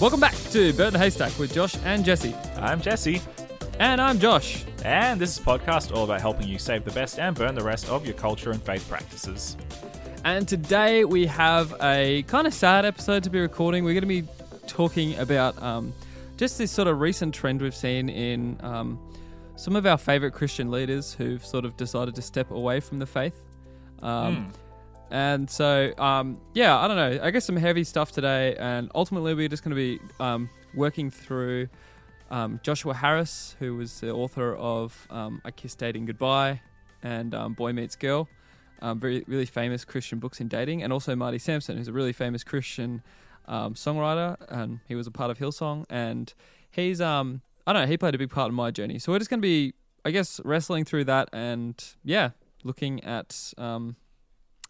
Welcome back to Burn the Haystack with Josh and Jesse. I'm Jesse, And I'm Josh. and this is a podcast all about helping you save the best and burn the rest of your culture and faith practices. And today we have a kind of sad episode to be recording. We're going to be talking about um, just this sort of recent trend we've seen in um, some of our favorite Christian leaders who've sort of decided to step away from the faith. Um, And so, um, yeah, I don't know. I guess some heavy stuff today. And ultimately, we're just going to be um, working through um, Joshua Harris, who was the author of um, I Kiss Dating Goodbye and um, Boy Meets Girl, um, very really famous Christian books in dating, and also Marty Sampson, who's a really famous Christian um, songwriter, and he was a part of Hillsong, and he's um I don't know he played a big part in my journey. So we're just going to be I guess wrestling through that, and yeah, looking at um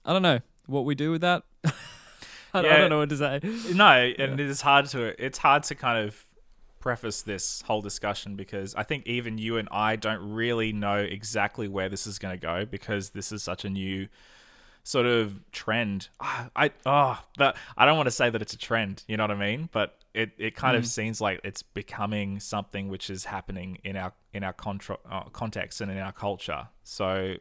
I don't know what we do with that. I, don't, I don't know what to say. No, and it is hard to it's hard to kind of preface this whole discussion because I think even you and I don't really know exactly where this is going to go because this is such a new sort of trend. Ah, I oh, but I don't want to say that it's a trend, you know what I mean? But it, it kind of seems like it's becoming something which is happening in our in our contra- uh, context and in our culture. So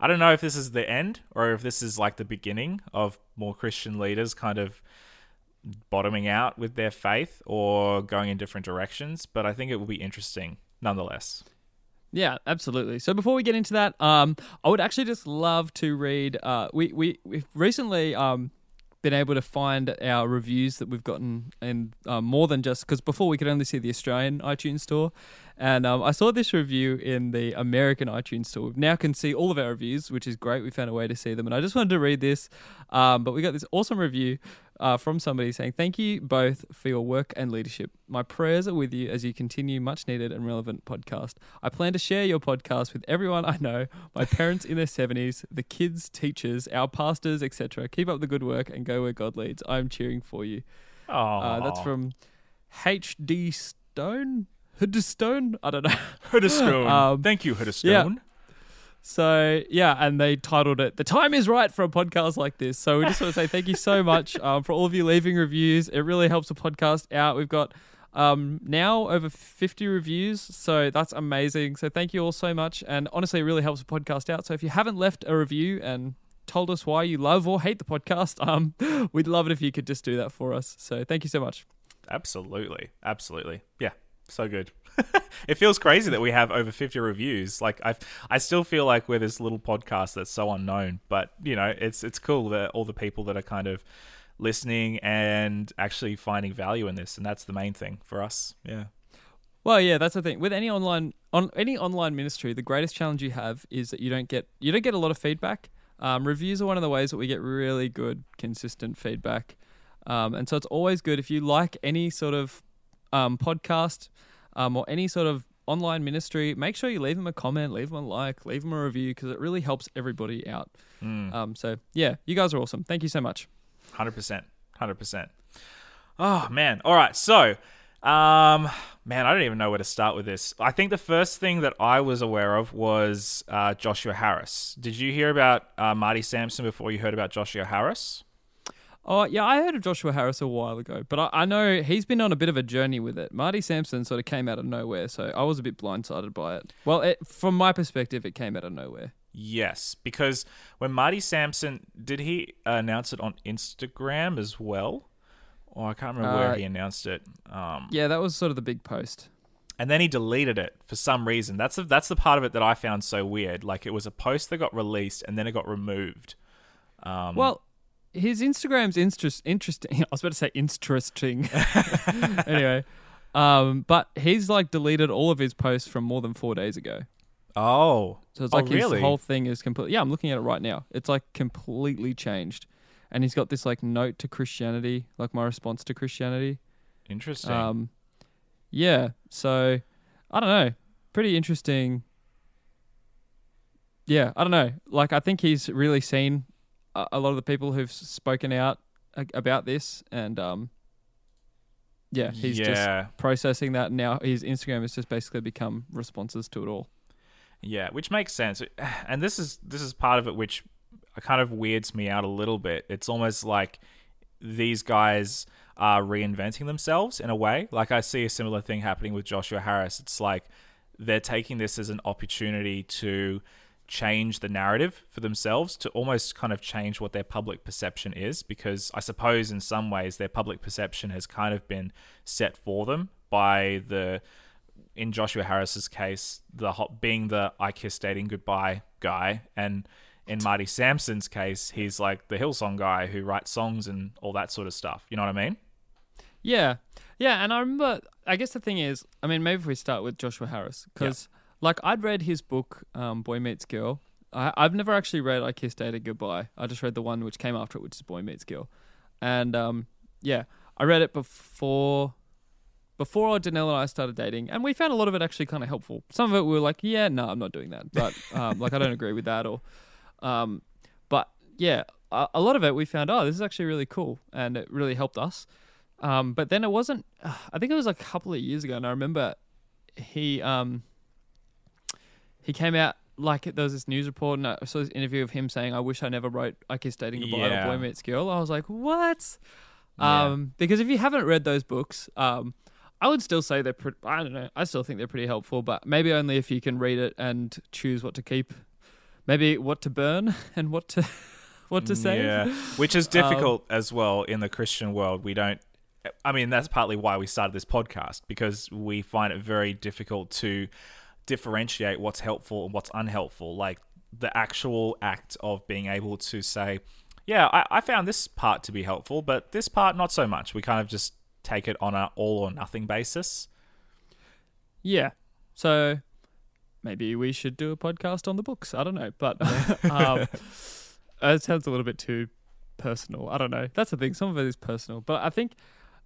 I don't know if this is the end or if this is like the beginning of more Christian leaders kind of bottoming out with their faith or going in different directions, but I think it will be interesting nonetheless. Yeah, absolutely. So before we get into that, um, I would actually just love to read. Uh, we we we've recently um been able to find our reviews that we've gotten in um, more than just because before we could only see the Australian iTunes store, and um, I saw this review in the American iTunes store. We now can see all of our reviews, which is great. We found a way to see them, and I just wanted to read this. Um, but we got this awesome review uh, from somebody saying, Thank you both for your work and leadership. My prayers are with you as you continue much needed and relevant podcast. I plan to share your podcast with everyone I know, my parents in their 70s, the kids, teachers, our pastors, etc. Keep up the good work and go where God leads. I'm cheering for you. Uh, that's from HD Stone? Hoodstone? I don't know. Hudderston. Um, Thank you, Hudderston. So yeah, and they titled it "The Time Is Right" for a podcast like this. So we just want to say thank you so much um, for all of you leaving reviews. It really helps the podcast out. We've got um, now over 50 reviews, so that's amazing. So thank you all so much, and honestly, it really helps the podcast out. So if you haven't left a review and told us why you love or hate the podcast, um, we'd love it if you could just do that for us. So thank you so much. Absolutely. Absolutely. Yeah. So good. it feels crazy that we have over 50 reviews. Like I I still feel like we're this little podcast that's so unknown, but you know, it's it's cool that all the people that are kind of listening and actually finding value in this and that's the main thing for us. Yeah. Well, yeah, that's the thing. With any online on any online ministry, the greatest challenge you have is that you don't get you don't get a lot of feedback. Um, reviews are one of the ways that we get really good, consistent feedback, um, and so it's always good if you like any sort of um, podcast um, or any sort of online ministry. Make sure you leave them a comment, leave them a like, leave them a review because it really helps everybody out. Um, so yeah, you guys are awesome. Thank you so much. Hundred percent, hundred percent. Oh man! All right, so, um, man, I don't even know where to start with this. I think the first thing that I was aware of was uh, Joshua Harris. Did you hear about uh, Marty Sampson before you heard about Joshua Harris? Oh yeah, I heard of Joshua Harris a while ago, but I, I know he's been on a bit of a journey with it. Marty Sampson sort of came out of nowhere, so I was a bit blindsided by it. Well, it, from my perspective, it came out of nowhere. Yes, because when Marty Sampson did he announce it on Instagram as well? Or I can't remember Uh, where he announced it. Um, Yeah, that was sort of the big post. and then he deleted it for some reason. That's the, that's the part of it that I found so weird. Like it was a post that got released and then it got removed. Um, Well, his Instagram's interest, interesting. I was about to say interesting. anyway, um, but he's like deleted all of his posts from more than four days ago. oh, So it's Oh, like his whole thing is complete. Yeah, I'm looking at it right now. It's like completely changed, and he's got this like note to Christianity, like my response to Christianity. interesting. Um, yeah. So I don't know. Pretty interesting. Yeah, I don't know. Like I think he's really seen a, lot of the people who've spoken out about this, and um, yeah, he's yeah. just processing that. Now his Instagram has just basically become responses to it all. Yeah, which makes sense. And this is this is part of it which kind of weirds me out a little bit. It's almost like these guys are reinventing themselves in a way. Like I see a similar thing happening with Joshua Harris. It's like they're taking this as an opportunity to change the narrative for themselves to almost kind of change what their public perception is because I suppose in some ways their public perception has kind of been set for them by the in Joshua Harris's case the hot being the I kiss dating goodbye guy. And in Marty Sampson's case he's like the Hillsong guy who writes songs and all that sort of stuff. You know what I mean? Yeah, yeah, and I remember. I guess the thing is, I mean, maybe if we start with Joshua Harris, because like I'd read his book, um, Boy Meets Girl. I, I've never actually read I Kissed Dated Goodbye. I just read the one which came after it, which is Boy Meets Girl, and um, yeah, I read it before. Before Danelle and I started dating, and we found a lot of it actually kind of helpful. Some of it we were like, "Yeah, no, I'm not doing that," but um, like I don't agree with that, or, um, but yeah, a, a lot of it we found, oh, this is actually really cool, and it really helped us. Um, but then it wasn't. I think it was a couple of years ago, and I remember he um he came out like there was this news report, and I saw this interview of him saying, "I wish I never wrote I Kissed Dating Goodbye Yeah. or Boy Meets Girl." I was like, "What?" Yeah. Um, because if you haven't read those books, um, I would still say they're. Pre- I don't know. I still think they're pretty helpful, but maybe only if you can read it and choose what to keep, maybe what to burn and what to what to save. Yeah, which is difficult as well in the Christian world. We don't. I mean, that's partly why we started this podcast because we find it very difficult to differentiate what's helpful and what's unhelpful. Like the actual act of being able to say, "Yeah, I, I found this part to be helpful, but this part not so much." We kind of just take it on an all or nothing basis. Yeah. So maybe we should do a podcast on the books. I don't know, but um, it sounds a little bit too personal. I don't know. That's the thing. Some of it is personal, but I think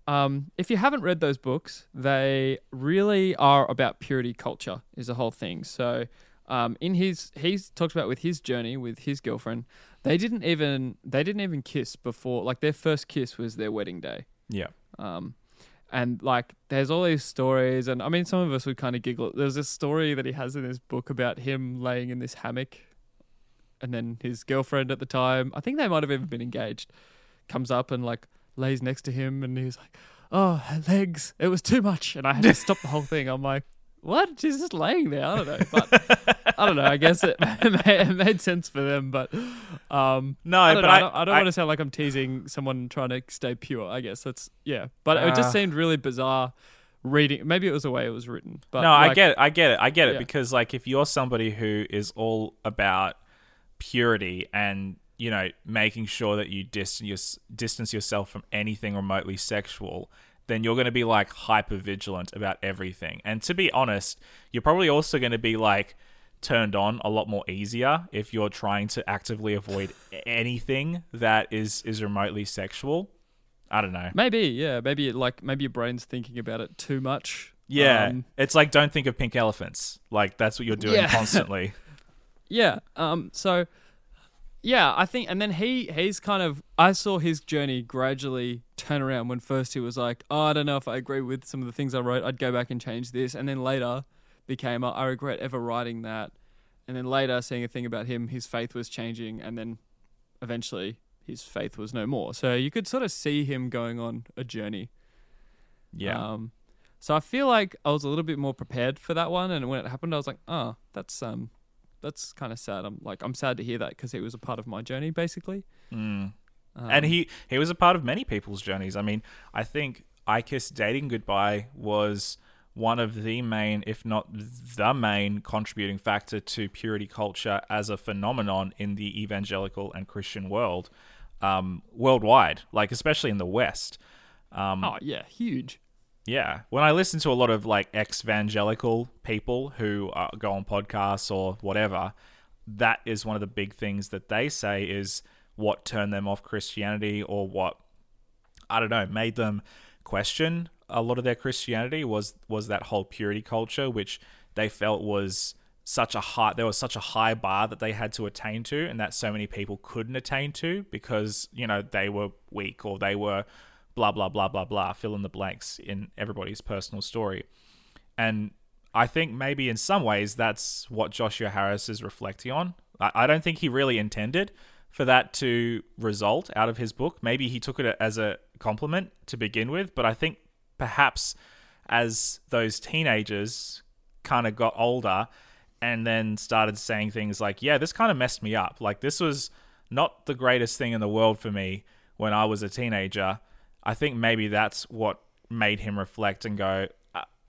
um, if you haven't read those books, they really are about purity culture. Is the whole thing. So. Um, in his, he's talked about with his journey with his girlfriend. They didn't even they didn't even kiss before. Like their first kiss was their wedding day. Yeah, Um, and like, there's all these stories, and I mean, some of us would kind of giggle. There's this story that he has in his book about him laying in this hammock, and then his girlfriend at the time, I think they might have even been engaged, comes up and like lays next to him, and he's like, "Oh, her legs, it was too much," and I had to stop the whole thing. I'm like. What? She's just laying there. I don't know, but I don't know. I guess it, it made sense for them, but um, no, I don't but know. I, I, don't, I don't want to sound like I'm teasing someone trying to stay pure. I guess that's yeah, but it just Uh. seemed really bizarre reading. Maybe it was the way it was written. But no, I get it. I get it. I get it Yeah. because like if you're somebody who is all about purity and you know making sure that you distance distance yourself from anything remotely sexual, then you're going to be like hyper vigilant about everything. And to be honest, you're probably also going to be like turned on a lot more easier if you're trying to actively avoid anything that is is remotely sexual. I don't know. Maybe yeah, maybe it, like maybe your brain's thinking about it too much. Yeah, Um, it's like don't think of pink elephants. Like that's what you're doing Yeah. constantly. Yeah. Um. So, yeah, I think, and then he he's kind of I saw his journey gradually turn around when first he was like, oh, I don't know if I agree with some of the things I wrote. I'd go back and change this, and then later became I regret ever writing that, and then later seeing a thing about him, his faith was changing, and then eventually his faith was no more. So you could sort of see him going on a journey. Yeah. Um, so I feel like I was a little bit more prepared for that one, and when it happened, I was like, oh, that's um, that's kind of sad. I'm like, I'm sad to hear that because it was a part of my journey, basically. Mm. Um, and he he was a part of many people's journeys. I mean, I think I Kiss Dating Goodbye was one of the main, if not the main, contributing factor to purity culture as a phenomenon in the evangelical and Christian world, um, worldwide, like especially in the West. Um, oh yeah, huge. Yeah, when I listen to a lot of like ex-evangelical people who uh, go on podcasts or whatever, that is one of the big things that they say is what turned them off Christianity or what I don't know made them question a lot of their Christianity was was that whole purity culture, which they felt was such a high there was such a high bar that they had to attain to and that so many people couldn't attain to because you know they were weak or they were blah blah blah blah blah fill in the blanks in everybody's personal story and i think maybe in some ways that's what joshua harris is reflecting on i, I don't think he really intended for that to result out of his book maybe he took it as a compliment to begin with but i think perhaps as those teenagers kind of got older and then started saying things like, yeah, this kind of messed me up. Like, this was not the greatest thing in the world for me when I was a teenager. I think maybe that's what made him reflect and go,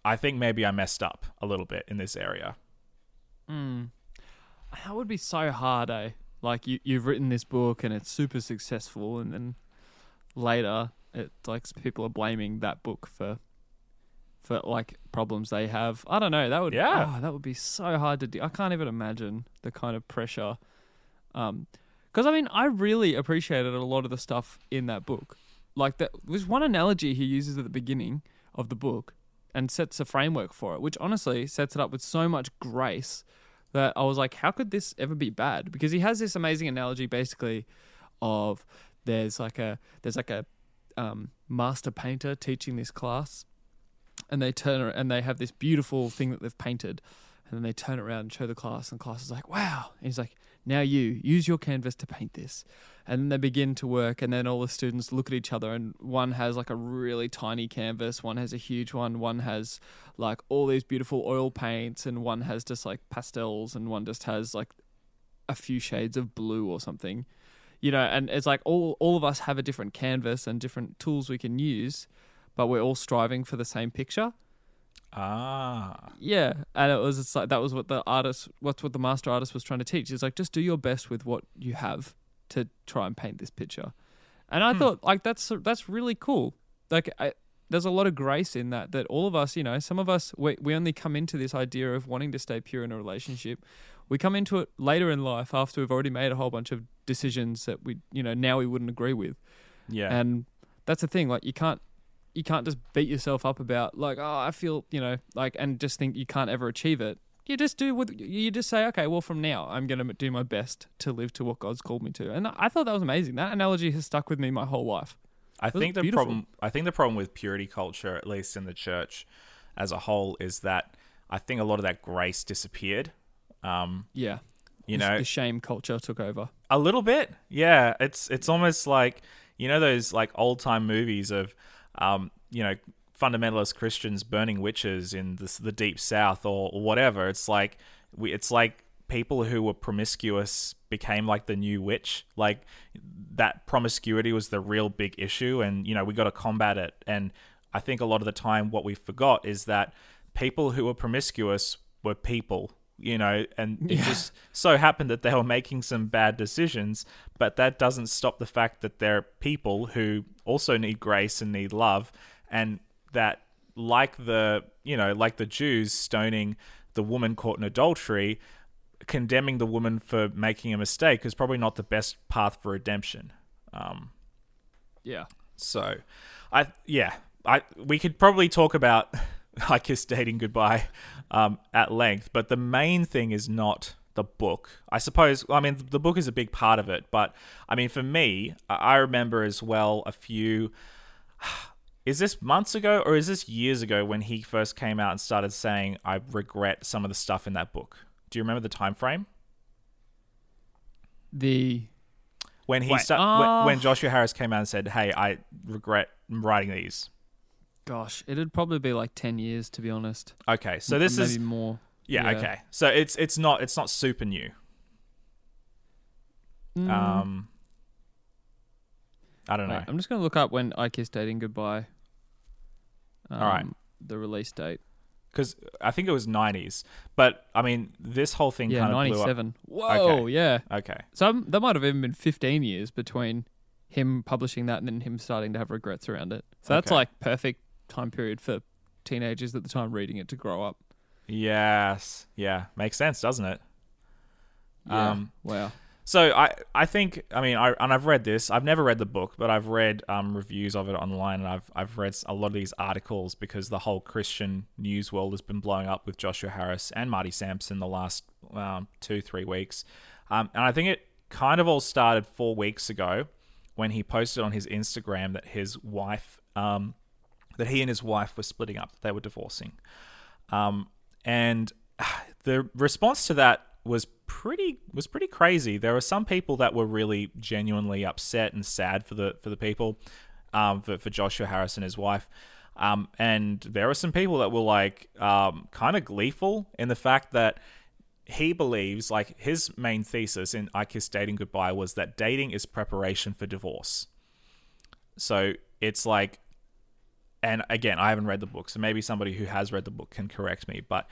I think maybe I messed up a little bit in this area. Mm. That would be so hard, eh? Like, you, you've written this book and it's super successful, and then later, it like people are blaming that book for for like problems they have. I don't know. That would Yeah. oh, that would be so hard to do. I can't even imagine the kind of pressure. Um, because I mean, I really appreciated a lot of the stuff in that book. Like that, there's one analogy he uses at the beginning of the book, and sets a framework for it, which honestly sets it up with so much grace that I was like, how could this ever be bad? Because he has this amazing analogy, basically, of there's like a there's like a um, master painter teaching this class, and they turn and they have this beautiful thing that they've painted, and then they turn it around and show the class, and the class is like, wow. And he's like, now you use your canvas to paint this, and then they begin to work, and then all the students look at each other, and one has like a really tiny canvas, one has a huge one, one has like all these beautiful oil paints, and one has just like pastels, and one just has like a few shades of blue or something. You know and it's like all all of us have a different canvas and different tools we can use but we're all striving for the same picture Ah. yeah and it was it's like that was what the artist what's what the master artist was trying to teach it's like just do your best with what you have to try and paint this picture and i Hmm. thought like that's that's really cool like I, there's a lot of grace in that that all of us you know some of us we, we only come into this idea of wanting to stay pure in a relationship we come into it later in life after we've already made a whole bunch of decisions that we you know now we wouldn't agree with Yeah. and that's the thing like you can't you can't just beat yourself up about like oh i feel you know like and just think you can't ever achieve it. You just do what you just say okay well from now i'm going to do my best to live to what god's called me to. And i thought that was amazing. That analogy has stuck with me my whole life. I was think the beautiful. problem I think the problem with purity culture, at least in the church as a whole, is that I think a lot of that grace disappeared. Um, yeah. you know, the shame culture took over. A little bit. Yeah, it's it's almost like you know those like old time movies of um, you know fundamentalist Christians burning witches in the, the deep south or, or whatever. It's like we it's like people who were promiscuous became like the new witch. Like that promiscuity was the real big issue and you know we got to combat it and I think a lot of the time what we forgot is that people who were promiscuous were people you know and it Yeah. just so happened that they were making some bad decisions but that doesn't stop the fact that they're people who also need grace and need love and that like the you know like the Jews stoning the woman caught in adultery condemning the woman for making a mistake is probably not the best path for redemption um yeah so, I yeah, I we could probably talk about I Kiss Dating Goodbye um, at length, but the main thing is not the book. I suppose. I mean, the book is a big part of it, but I mean, for me, I remember as well a few. Is this months ago or is this years ago when he first came out and started saying I regret some of the stuff in that book? Do you remember the time frame the when he Wait, sta- uh, when, when Joshua Harris came out and said, "Hey, I regret writing these." Gosh it'd probably be like 10 years to be honest Okay, so this maybe is more Yeah, Yeah. okay. So it's it's not it's not super new. Mm. Um I don't know. I'm just going to look up when I Kissed Dating Goodbye. Um, right. The release date. Cuz I think it was 90s. But I mean, this whole thing Yeah, kind of blew up. 97. Whoa, yeah. Okay. So um, that might have even been 15 years between him publishing that and then him starting to have regrets around it. So that's like perfect time period for teenagers at the time reading it to grow up. Yes. Yeah, makes sense, doesn't it? Yeah. Um wow. So I, I think I mean I and I've read this. I've never read the book, but I've read um, reviews of it online, and I've I've read a lot of these articles because the whole Christian news world has been blowing up with Joshua Harris and Marty Sampson the last um, two three weeks, um, and I think it kind of all started four weeks ago when he posted on his Instagram that his wife um, that he and his wife were splitting up, they were divorcing, um, and the response to that was pretty was pretty crazy. There were some people that were really genuinely upset and sad for the for the people, um, for for Joshua Harris and his wife. Um, and there were some people that were like um, kind of gleeful in the fact that he believes, like his main thesis in I Kiss Dating Goodbye was that dating is preparation for divorce. So it's like, and again, I haven't read the book, so maybe somebody who has read the book can correct me, but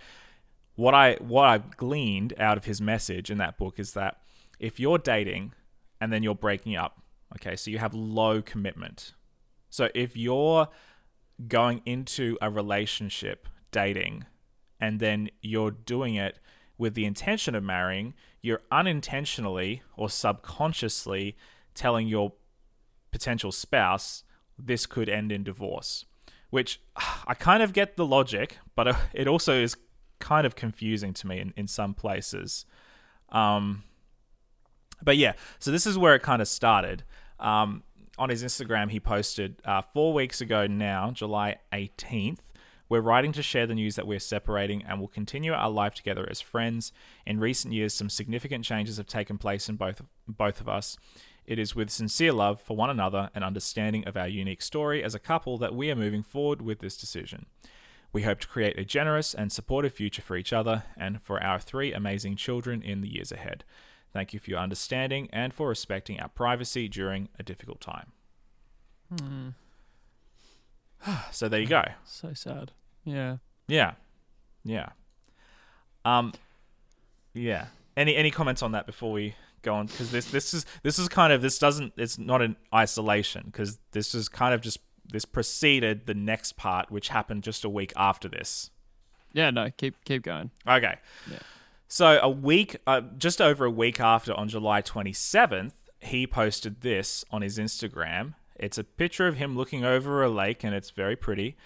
what I what I gleaned out of his message in that book is that if you're dating and then you're breaking up, okay, so you have low commitment. So if you're going into a relationship dating and then you're doing it with the intention of marrying, you're unintentionally or subconsciously telling your potential spouse this could end in divorce. Which I kind of get the logic, but it also is kind of confusing to me in, in some places. Um, but yeah, so this is where it kind of started. Um, on his Instagram, he posted uh, four weeks ago now, July 18th. We're writing to share the news that we're separating and will continue our life together as friends. In recent years, some significant changes have taken place in both both of us. It is with sincere love for one another and understanding of our unique story as a couple that we are moving forward with this decision. We hope to create a generous and supportive future for each other and for our three amazing children in the years ahead. Thank you for your understanding and for respecting our privacy during a difficult time. Hmm. so there you go. So sad. Yeah. Yeah. Yeah. Um yeah. Any any comments on that before we go on because this this is this is kind of this doesn't it's not an isolation because this is kind of just this preceded the next part, which happened just a week after this. Yeah, no, keep keep going. Okay. Yeah. So a week, uh, just over a week after, on July 27th, he posted this on his Instagram. It's a picture of him looking over a lake, and it's very pretty.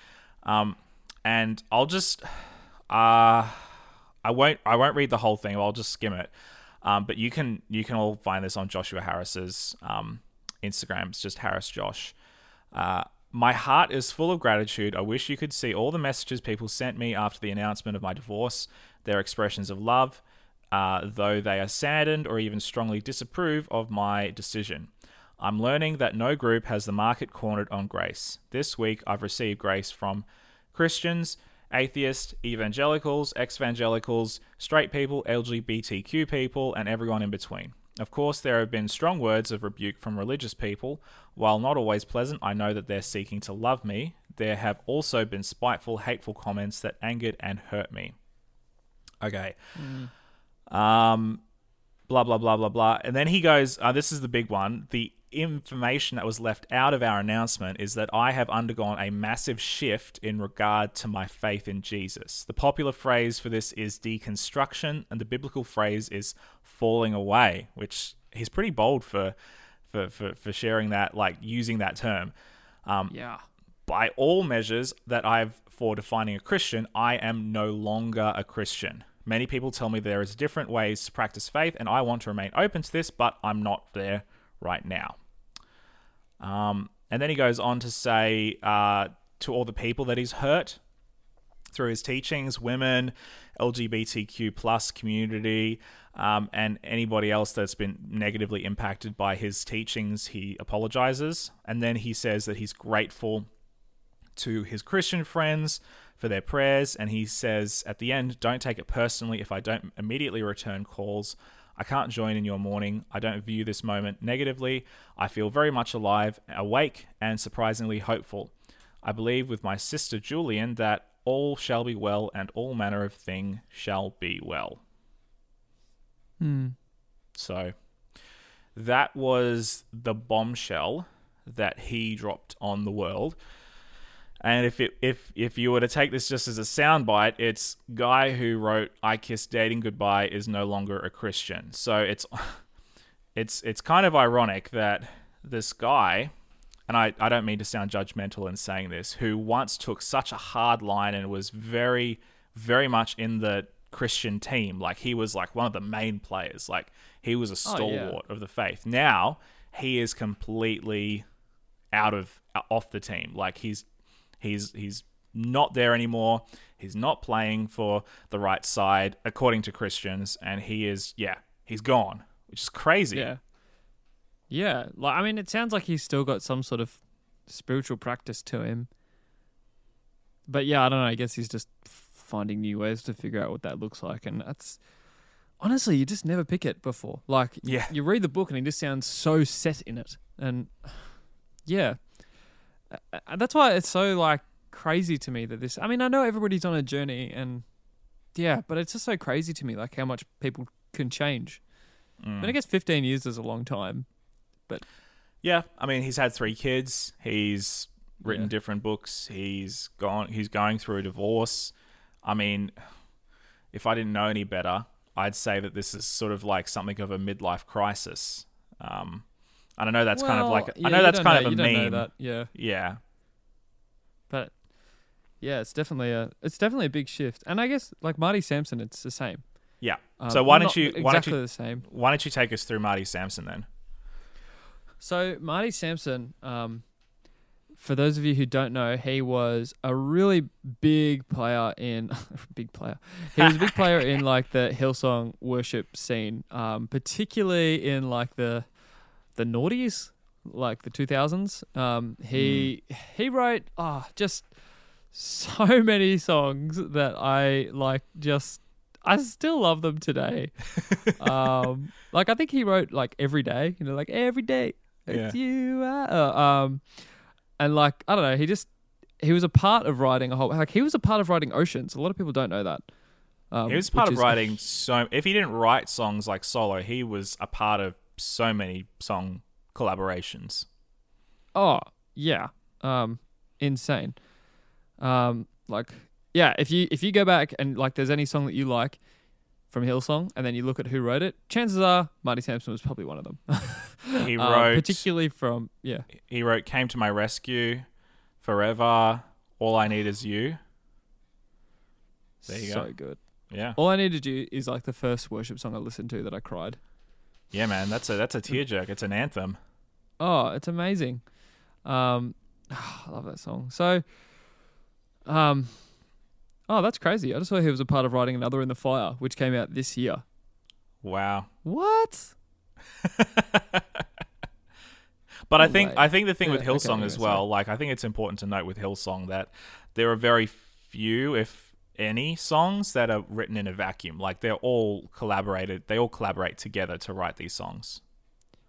Um, and I'll just, uh, I won't, I won't read the whole thing. I'll just skim it. Um, but you can, you can all find this on Joshua Harris's um, Instagram. It's just Harris Josh. Uh, my heart is full of gratitude. I wish you could see all the messages people sent me after the announcement of my divorce, their expressions of love, uh, though they are saddened or even strongly disapprove of my decision. I'm learning that no group has the market cornered on grace. This week, I've received grace from Christians, atheists, evangelicals, ex-evangelicals, straight people, LGBTQ people, and everyone in between. Of course, there have been strong words of rebuke from religious people. While not always pleasant, I know that they're seeking to love me. There have also been spiteful, hateful comments that angered and hurt me. Okay. Mm. Um, blah, blah, blah, blah, blah. And then he goes, uh, this is the big one. The information that was left out of our announcement is that I have undergone a massive shift in regard to my faith in Jesus. The popular phrase for this is deconstruction, and the biblical phrase is falling away, which he's pretty bold for for for, for sharing that, like using that term. Um, yeah. By all measures that I've for defining a Christian, I am no longer a Christian. Many people tell me there is different ways to practice faith, and I want to remain open to this, but I'm not there right now. Um, and then he goes on to say uh, to all the people that he's hurt through his teachings, women, LGBTQ plus community, um, and anybody else that's been negatively impacted by his teachings, he apologizes. And then he says that he's grateful to his Christian friends for their prayers. And he says at the end, don't take it personally if I don't immediately return calls. I can't join in your mourning. I don't view this moment negatively. I feel very much alive, awake, and surprisingly hopeful. I believe with my sister Julian that all shall be well and all manner of thing shall be well. Hmm. So that was the bombshell that he dropped on the world. And if it, if if you were to take this just as a soundbite, it's guy who wrote "I Kiss Dating Goodbye" is no longer a Christian. So it's it's it's kind of ironic that this guy, and I, I don't mean to sound judgmental in saying this, who once took such a hard line and was very, very much in the Christian team. Like he was like one of the main players. Like he was a Oh, yeah. stalwart of the faith. Now he is completely out of off the team. Like he's he's he's not there anymore. He's not playing for the right side according to Christians, and he is yeah he's gone, which is crazy. Yeah. Yeah. Like I mean it sounds like he's still got some sort of spiritual practice to him. But yeah, I don't know, I guess he's just finding new ways to figure out what that looks like and that's honestly you just never pick it before. Like Yeah. you read the book and he just sounds so set in it and yeah. Uh, uh, That's why it's so like crazy to me that this I mean I know everybody's on a journey and yeah, but it's just so crazy to me like how much people can change. Mm. But I guess 15 years is a long time. But yeah, I mean, he's had three kids. He's written Yeah. different books. He's gone. He's going through a divorce. I mean, if I didn't know any better, I'd say that this is sort of like something of a midlife crisis. Um, and I know that's kind of like I know that's kind of a don't know meme. that, yeah. Yeah, But yeah, it's definitely a it's definitely a big shift. And I guess like Marty Sampson, it's the same. yeah. Um, So why don't you- why don't exactly you- the same? Why don't you take us through Marty Sampson then? So Marty Sampson, um, for those of you who don't know, he was a really big player in big player. He was a big player in like the Hillsong worship scene, um, particularly in like the the noughties, like the two thousands. Um, he he wrote ah just so many songs that I like just I still love them today. um, like I think he wrote like every day, you know, like every day. It's you. I-" Uh, um, and like I don't know, he just he was a part of writing a whole like he was a part of writing Oceans. A lot of people don't know that. Um, He was part of writing so. If he didn't write songs like solo, he was a part of so many song collaborations. Oh yeah, um, insane. Um, like yeah, if you if you go back and like there's any song that you like from Hillsong, and then you look at who wrote it, chances are Marty Sampson was probably one of them. He Uh, wrote particularly from yeah, he wrote "Came to My Rescue," "Forever," "All I Need Is You." There you so go. good. Yeah, All I need to do is like the first worship song I listened to that I cried. Yeah, man, that's a that's a tearjerk. It's an anthem. Oh, it's amazing. Um, I love that song. So, um, oh, that's crazy. I just saw he was a part of writing another in the fire, which came out this year. Wow. What? But I think way. I think the thing with Yeah, okay, Hillsong anyway, as well, like I think it's important to note with Hillsong that there are very few, if any, songs that are written in a vacuum. Like they're all collaborated. They all collaborate together to write these songs.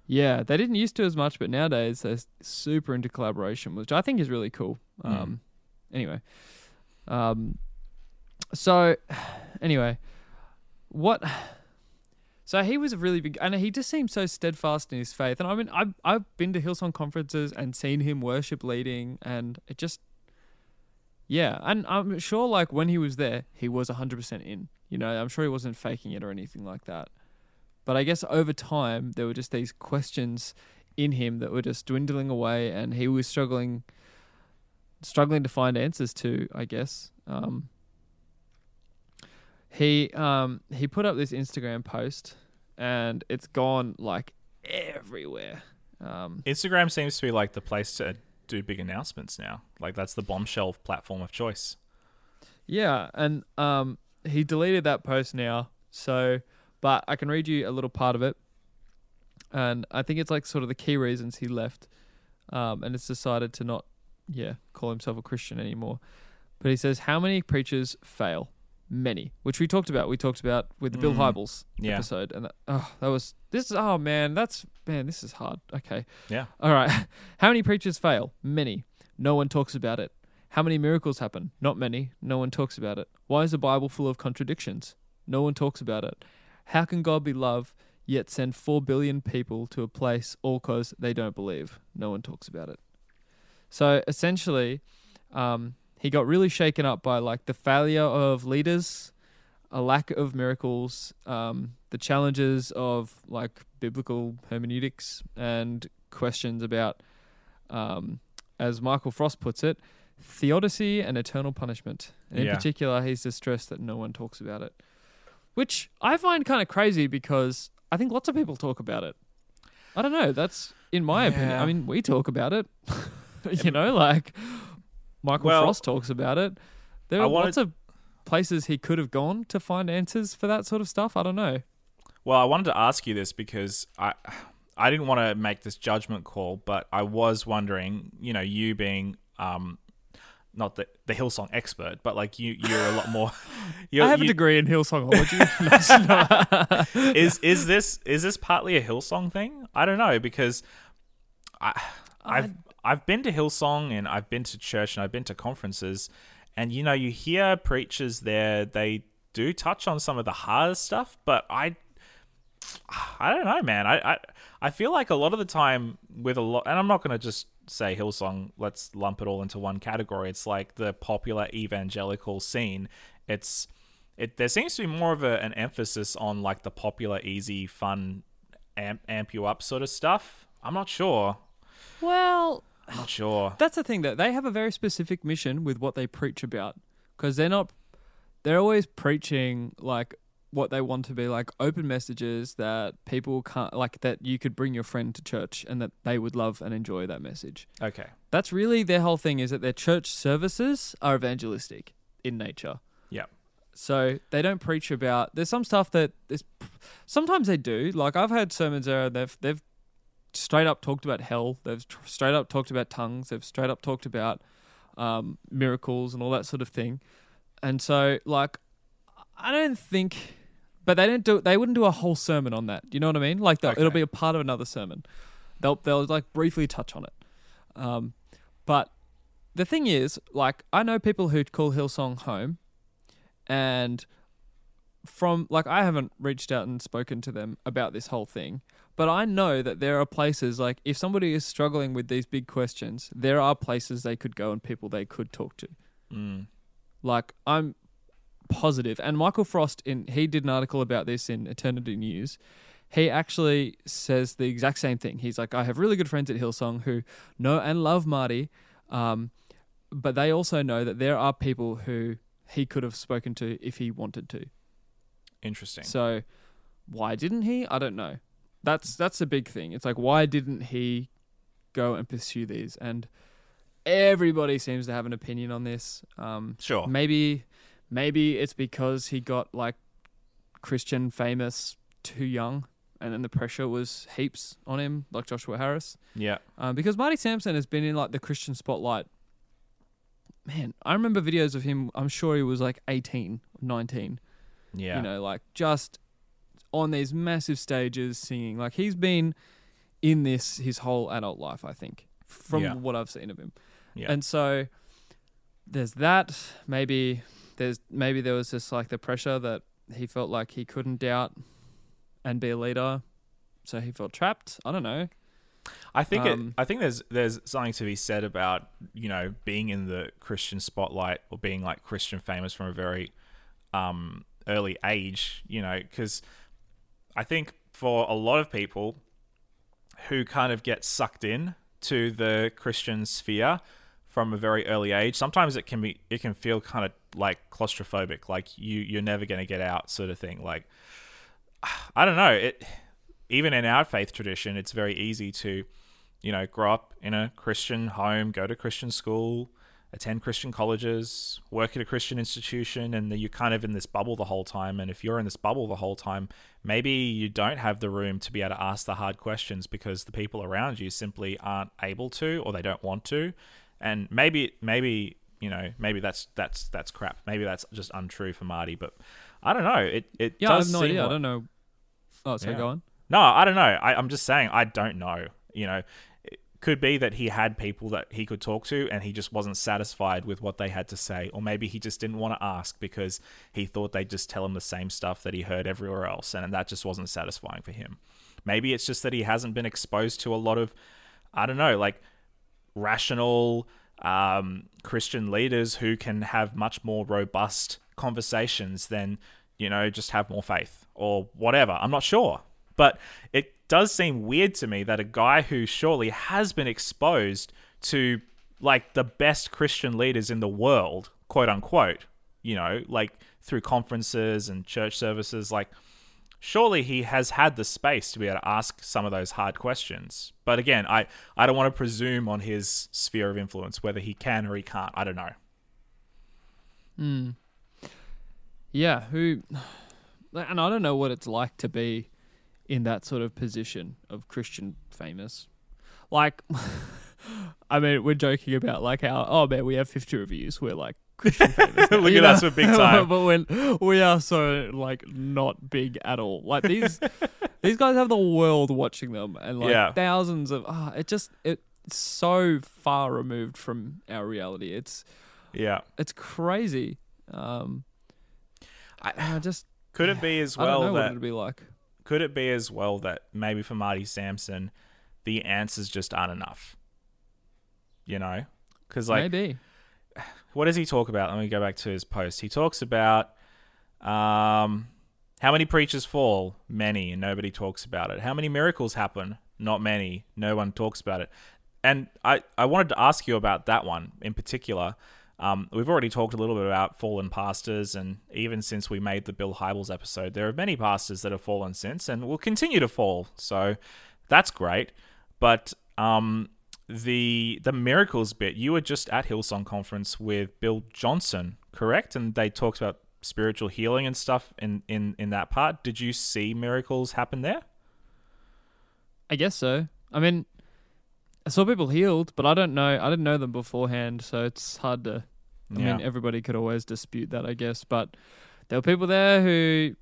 Yeah, they didn't used to as much, but nowadays they're super into collaboration, which I think is really cool. Hmm. Um, anyway, um, so anyway, what? So he was a really big, and he just seemed so steadfast in his faith. And I mean, I've I've been to Hillsong conferences and seen him worship leading, and it just, yeah. And I'm sure, like when he was there, he was hundred percent in. You know, I'm sure he wasn't faking it or anything like that. But I guess over time, there were just these questions in him that were just dwindling away, and he was struggling, struggling to find answers to. I guess. Um, he um he put up this Instagram post, and it's gone like everywhere. Um, Instagram seems to be like the place to do big announcements now. Like that's the bombshell platform of choice. Yeah, and um, he deleted that post now. So, but I can read you a little part of it, and I think it's like sort of the key reasons he left, um, and it's decided to not, yeah, call himself a Christian anymore. But he says, "How many preachers fail? Many." Which we talked about. We talked about with the Bill Mm. Hybels Yeah. episode, and that, oh, that was this. is Oh man, that's man, this is hard. Okay, Yeah. all right. How many preachers fail? Many. No one talks about it. How many miracles happen? Not many. No one talks about it. Why is the Bible full of contradictions? No one talks about it. How can God be love yet send 4 billion people to a place all cause they don't believe? No one talks about it. So essentially, um, he got really shaken up by like the failure of leaders, a lack of miracles, um, the challenges of like biblical hermeneutics and questions about, um, as Michael Frost puts it, theodicy and eternal punishment. And in Yeah. particular, he's distressed that no one talks about it, which I find kind of crazy because I think lots of people talk about it. I don't know. That's in my opinion. I mean, we talk about it. you know, like Michael Well, Frost talks about it. There are wanted- lots of places he could have gone to find answers for that sort of stuff. I don't know. Well, I wanted to ask you this because I I didn't want to make this judgment call, but I was wondering, you know, you being um not the the Hillsong expert, but like you you're a lot more you're, I have a degree in Hillsongology. Is is this is this partly a Hillsong thing? I don't know because I I've I've been to Hillsong and I've been to church and I've been to conferences and you know you hear preachers there they do touch on some of the hard stuff but I I don't know man. I I, I feel like a lot of the time with a lot and I'm not going to just say Hillsong let's lump it all into one category. It's like the popular evangelical scene. It's it there seems to be more of a, an emphasis on like the popular easy fun amp, amp you up sort of stuff. I'm not sure. Well, not sure. That's the thing that they have a very specific mission with what they preach about because they're not they're always preaching like what they want to be like open messages that people can't like that you could bring your friend to church and that they would love and enjoy that message. Okay. That's really their whole thing is that their church services are evangelistic in nature. Yeah. So they don't preach about. There's some stuff that there's, sometimes they do. Like I've heard sermons there, they've they've straight up talked about hell. They've tr- straight up talked about tongues. They've straight up talked about um, miracles and all that sort of thing. And so, like, I don't think, but they don't do. They wouldn't do a whole sermon on that. You know what I mean? Like, they'll- it'll be a part of another sermon. They'll they'll like briefly touch on it. Um, but the thing is, like, I know people who call Hillsong home, and from like I haven't reached out and spoken to them about this whole thing, but I know that there are places like if somebody is struggling with these big questions, there are places they could go and people they could talk to. mm. Like I'm positive, and Michael Frost in he did an article about this in Eternity News. He actually says the exact same thing. He's like, I have really good friends at Hillsong who know and love Marty, um, but they also know that there are people who he could have spoken to if he wanted to. interesting So why didn't he? I don't know. That's that's a big thing. It's like why didn't he go and pursue these? And everybody seems to have an opinion on this. Um, sure maybe maybe it's because he got like Christian famous too young, and then the pressure was heaps on him, like Joshua Harris. yeah Um, because Marty Sampson has been in like the Christian spotlight. Man, I remember videos of him. I'm sure he was like 18, 19 yeah you know, like just on these massive stages singing. Like he's been in this his whole adult life, I think, from Yeah. what I've seen of him. yeah And so there's that. Maybe there's maybe there was just like the pressure that he felt like he couldn't doubt and be a leader, so he felt trapped. I don't know. I think Um, it, I think there's there's something to be said about you know being in the Christian spotlight or being like Christian famous from a very um, early age. You know, because I think for a lot of people who kind of get sucked in to the Christian sphere from a very early age, sometimes it can be it can feel kind of like claustrophobic, like you you're never going to get out, sort of thing. Like I don't know it even in our faith tradition, it's very easy to, you know, grow up in a Christian home, go to Christian school, attend Christian colleges, work at a Christian institution, and then you're kind of in this bubble the whole time. And if you're in this bubble the whole time, maybe you don't have the room to be able to ask the hard questions because the people around you simply aren't able to or they don't want to. And maybe, maybe you know, maybe that's that's that's crap. Maybe that's just untrue for Marty, but I don't know. It it Yeah, I does have no idea. I don't know. Oh, sorry, Yeah. go on. no, I don't know. I, I'm just saying I don't know. You know, could be that he had people that he could talk to and he just wasn't satisfied with what they had to say. Or maybe he just didn't want to ask because he thought they'd just tell him the same stuff that he heard everywhere else. And that just wasn't satisfying for him. Maybe it's just that he hasn't been exposed to a lot of, I don't know, like rational um, Christian leaders who can have much more robust conversations than, you know, just have more faith or whatever. I'm not sure. But it does seem weird to me that a guy who surely has been exposed to like the best Christian leaders in the world, quote unquote, you know, like through conferences and church services, like surely he has had the space to be able to ask some of those hard questions. But again, I, I don't want to presume on his sphere of influence, whether he can or he can't. I don't know. Hmm. Yeah, who and I don't know what it's like to be in that sort of position of Christian famous. Like I mean, we're joking about like how oh man, we have fifty reviews. We're like Christian famous. Look at us, we're big time. but when we are so like not big at all. Like these these guys have the world watching them and like Yeah. thousands of ah, it just it's so far removed from our reality. It's Yeah. it's crazy. Um I, I just could it be as I don't know well what that it'd be like. Could it be as well that maybe for Marty Sampson, the answers just aren't enough? You know, because like Maybe. what does he talk about? Let me go back to his post. He talks about um, how many preachers fall? Many, and nobody talks about it. How many miracles happen? Not many. No one talks about it. And I, I wanted to ask you about that one in particular. Um, we've already talked a little bit about fallen pastors, and even since we made the Bill Hybels episode, there are many pastors that have fallen since and will continue to fall. So that's great. But um, the the miracles bit, you were just at Hillsong conference with Bill Johnson, correct? And they talked about spiritual healing and stuff in in in that part. Did you see miracles happen there? I guess so. I mean, I saw people healed, but I don't know. I didn't know them beforehand, so it's hard to. I Yeah. mean, everybody could always dispute that, I guess. But there were people there who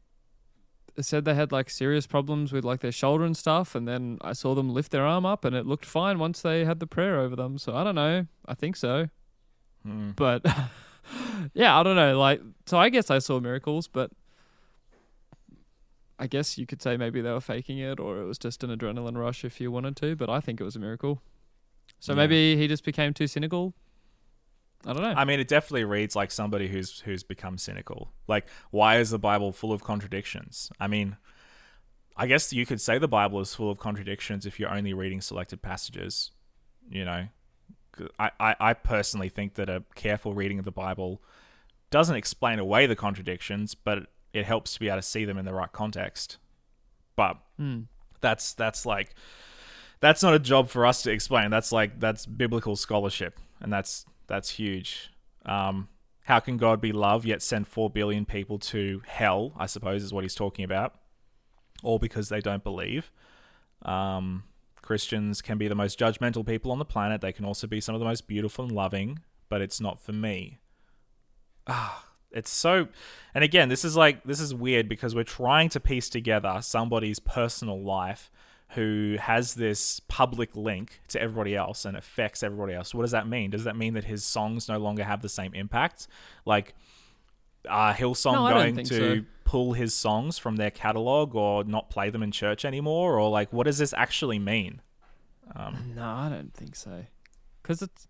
said they had like serious problems with like their shoulder and stuff, and then I saw them lift their arm up, and it looked fine once they had the prayer over them. So I don't know. I think so, Hmm. but yeah, I don't know. Like, so I guess I saw miracles, but. I guess you could say maybe they were faking it or it was just an adrenaline rush if you wanted to, but I think it was a miracle. So Yeah. maybe he just became too cynical. I don't know. I mean, it definitely reads like somebody who's who's become cynical. Like, why is the Bible full of contradictions? I mean, I guess you could say the Bible is full of contradictions if you're only reading selected passages. You know, I, I, I personally think that a careful reading of the Bible doesn't explain away the contradictions, but it helps to be able to see them in the right context. But Hmm. that's that's like that's not a job for us to explain. That's like that's biblical scholarship, and that's that's huge. Um, how can God be love yet send four billion people to hell? I suppose is what he's talking about, all because they don't believe. Um, Christians can be the most judgmental people on the planet. They can also be some of the most beautiful and loving, but it's not for me. Ah, it's so and again this is like this is weird because we're trying to piece together somebody's personal life who has this public link to everybody else and affects everybody else what does that mean does that mean that his songs no longer have the same impact like are hillsong No, going to so. pull his songs from their catalog or not play them in church anymore or like what does this actually mean um, no, I don't think so. Because it's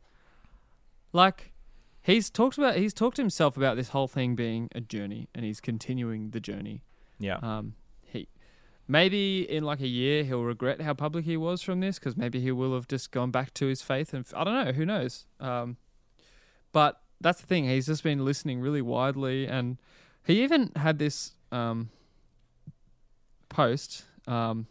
like he's talked about. He's talked to himself about this whole thing being a journey, and he's continuing the journey. yeah Um, maybe in like a year he'll regret how public he was from this because maybe he will have just gone back to his faith and I don't know who knows. Um, but that's the thing. He's just been listening really widely, and he even had this um post. Um,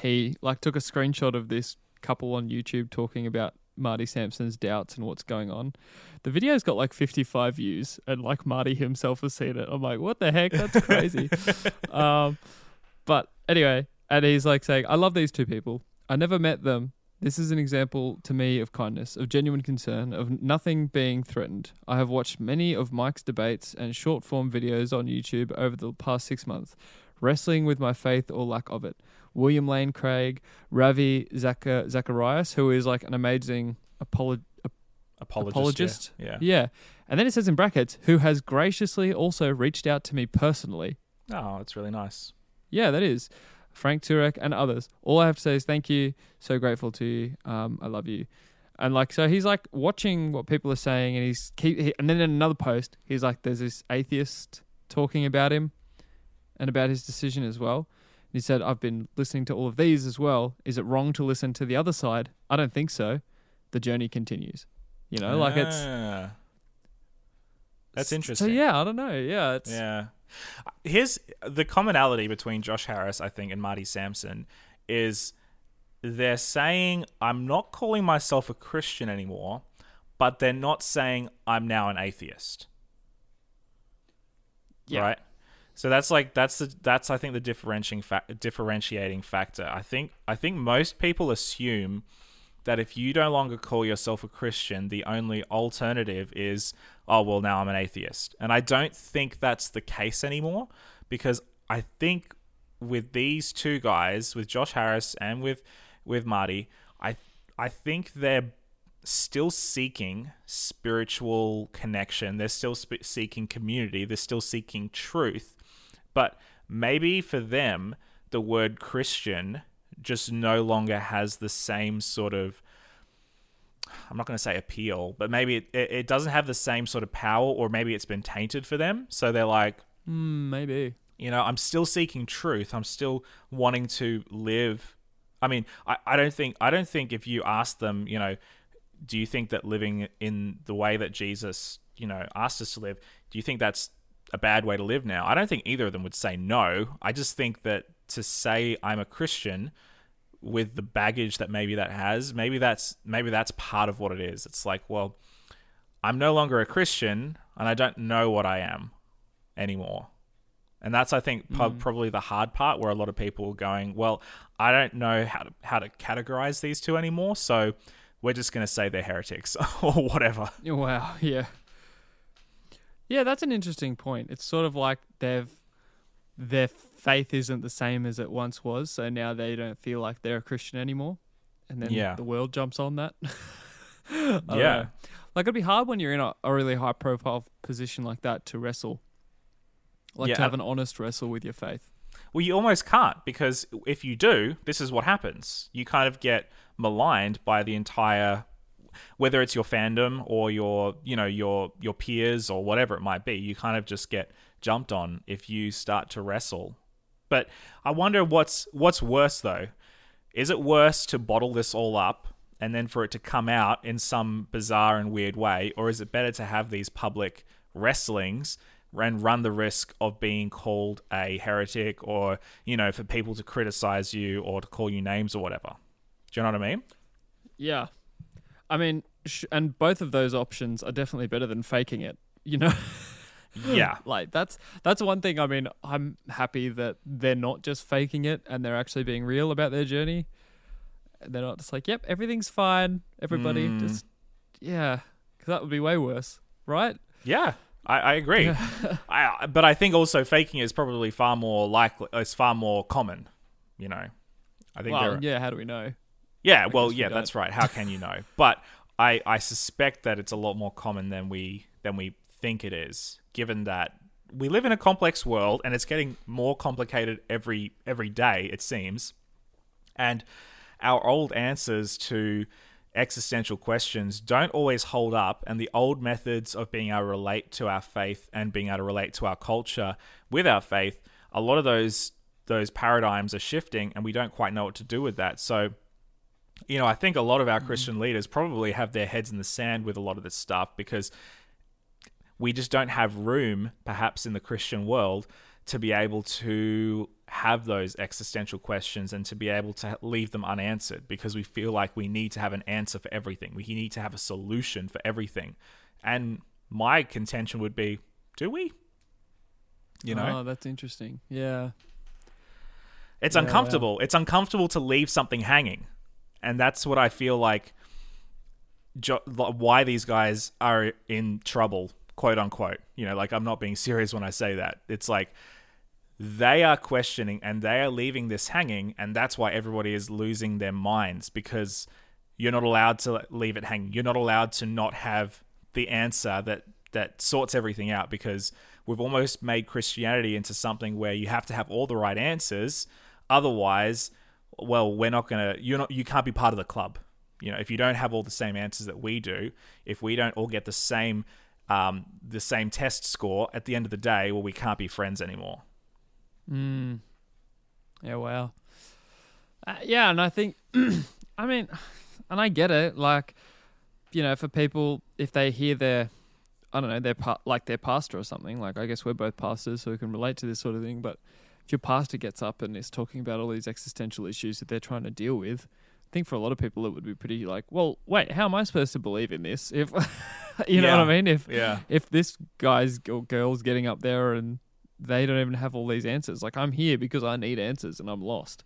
he like took a screenshot of this couple on YouTube talking about Marty Sampson's doubts and what's going on. The video's got like 55 views, and like Marty himself has seen it. I'm like, what the heck? That's crazy. um, but anyway, and he's like saying, I love these two people. I never met them. This is an example to me of kindness, of genuine concern, of nothing being threatened. I have watched many of Mike's debates and short form videos on YouTube over the past six months, wrestling with my faith or lack of it. William Lane Craig, Ravi Zachar- Zacharias, who is like an amazing apolog- apologist, apologist. yeah, yeah. yeah. And then it says in brackets, who has graciously also reached out to me personally. oh it's really nice Yeah, that is. Frank Turek and others. All I have to say is thank you. So grateful to you. Um, I love you. And like, so he's like watching what people are saying, and he's keep. He, and then in another post, he's like, "There's this atheist talking about him," and about his decision as well. He said, I've been listening to all of these as well. Is it wrong to listen to the other side? I don't think so. The journey continues. You know, like it's. Ah. That's So interesting. yeah, I don't know. Yeah, it's. Yeah. Here's the commonality between Josh Harris, I think, and Marty Sampson is they're saying, I'm not calling myself a Christian anymore, but they're not saying I'm now an atheist. Yeah. Right? So that's like that's the that's I think the differentiating fa- differentiating factor. I think I think most people assume that if you no longer call yourself a Christian, the only alternative is, oh, well, now I'm an atheist. And I don't think that's the case anymore because I think with these two guys, with Josh Harris and with with Marty, I I think they're still seeking spiritual connection. They're still sp- seeking community. They're still seeking truth. But maybe for them, the word Christian just no longer has the same sort of I'm not going to say appeal, but maybe it, it, it doesn't have the same sort of power, or maybe it's been tainted for them. So they're like, Mm, maybe. you know, I'm still seeking truth. I'm still wanting to live. I mean, I, I don't think I don't think if you ask them, you know, do you think that living in the way that Jesus, you know, asked us to live, do you think that's a bad way to live now? I don't think either of them would say no. I just think that to say I'm a Christian with the baggage that maybe that has, maybe that's maybe that's part of what it is. It's like, well, I'm no longer a Christian and I don't know what I am anymore. And that's, I think, prob- mm. probably the hard part where a lot of people are going, well, I don't know how to, how to categorize these two anymore. So we're just going to say they're heretics or whatever. Oh, wow. Yeah. Yeah, that's an interesting point. It's sort of like they've their faith isn't the same as it once was, so now they don't feel like they're a Christian anymore, and then Yeah. the world jumps on that. Yeah. know. like it'd be hard when you're in a, a really high profile position like that to wrestle, like Yeah, to have an honest wrestle with your faith. Well, you almost can't because if you do, this is what happens. You kind of get maligned by the entire whether it's your fandom or your, you know, your your peers or whatever it might be. You kind of just get jumped on if you start to wrestle. But I wonder what's what's worse though. Is it worse to bottle this all up and then for it to come out in some bizarre and weird way or is it better to have these public wrestlings and run the risk of being called a heretic or, you know, for people to criticize you or to call you names or whatever. Do you know what I mean? Yeah, I mean, sh- and both of those options are definitely better than faking it. You know. Yeah. like that's that's one thing i mean i'm happy that they're not just faking it and they're actually being real about their journey they're not just like yep everything's fine everybody Mm. just yeah because that would be way worse right Yeah, I, I agree. I, but I think also faking is probably far more likely. It's far more common. You know, I think well yeah how do we know Yeah, well, guess we yeah, that's right. How can you know? but I, I suspect that it's a lot more common than we than we think it is, given that we live in a complex world and it's getting more complicated every every day. It seems, and our old answers to existential questions don't always hold up and the old methods of being able to relate to our faith and being able to relate to our culture with our faith a lot of those those paradigms are shifting and we don't quite know what to do with that so you know i think a lot of our mm. christian leaders probably have their heads in the sand with a lot of this stuff because we just don't have room perhaps in the christian world to be able to have those existential questions and to be able to leave them unanswered because we feel like we need to have an answer for everything. We need to have a solution for everything. And my contention would be, do we? You know, oh that's interesting yeah it's yeah, uncomfortable. It's uncomfortable to leave something hanging. And that's what I feel like jo- why these guys are in trouble, quote unquote. You know, like I'm not being serious when I say that. It's like they are questioning and they are leaving this hanging, and that's why everybody is losing their minds because you're not allowed to leave it hanging. You're not allowed to not have the answer that that sorts everything out because we've almost made Christianity into something where you have to have all the right answers, otherwise, well, we're not gonna. You're not. You can't be part of the club. You know, if you don't have all the same answers that we do, if we don't all get the same um, the same test score at the end of the day, well, we can't be friends anymore. Mm. Yeah, wow. Uh, yeah, and I think, I mean, and I get it. Like, you know, for people, if they hear their, I don't know, their pa- like their pastor or something. Like, I guess we're both pastors, so we can relate to this sort of thing. But if your pastor gets up and is talking about all these existential issues that they're trying to deal with, think for a lot of people it would be pretty like, well, wait, how am I supposed to believe in this? If you know Yeah. what I mean? If Yeah. if this guy's or girl's getting up there and they don't even have all these answers, like I'm here because I need answers and I'm lost,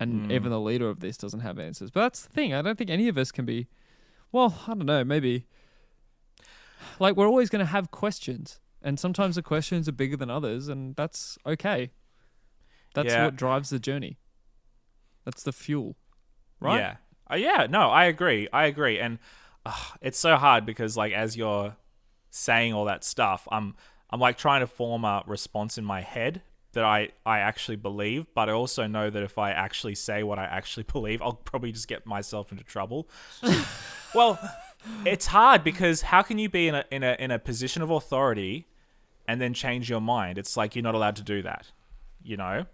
and Mm. even the leader of this doesn't have answers. But that's the thing. I don't think any of us can be. Well, I don't know. Maybe. Like we're always going to have questions, and sometimes the questions are bigger than others, and that's okay. That's Yeah. what drives the journey. That's the fuel, right? Yeah. Uh, yeah, no, I agree. I agree. And uh, it's so hard because like as you're saying all that stuff, I'm I'm like trying to form a response in my head that I I actually believe, but I also know that if I actually say what I actually believe, I'll probably just get myself into trouble. well, it's hard because how can you be in a in a in a position of authority and then change your mind? It's like you're not allowed to do that. You know?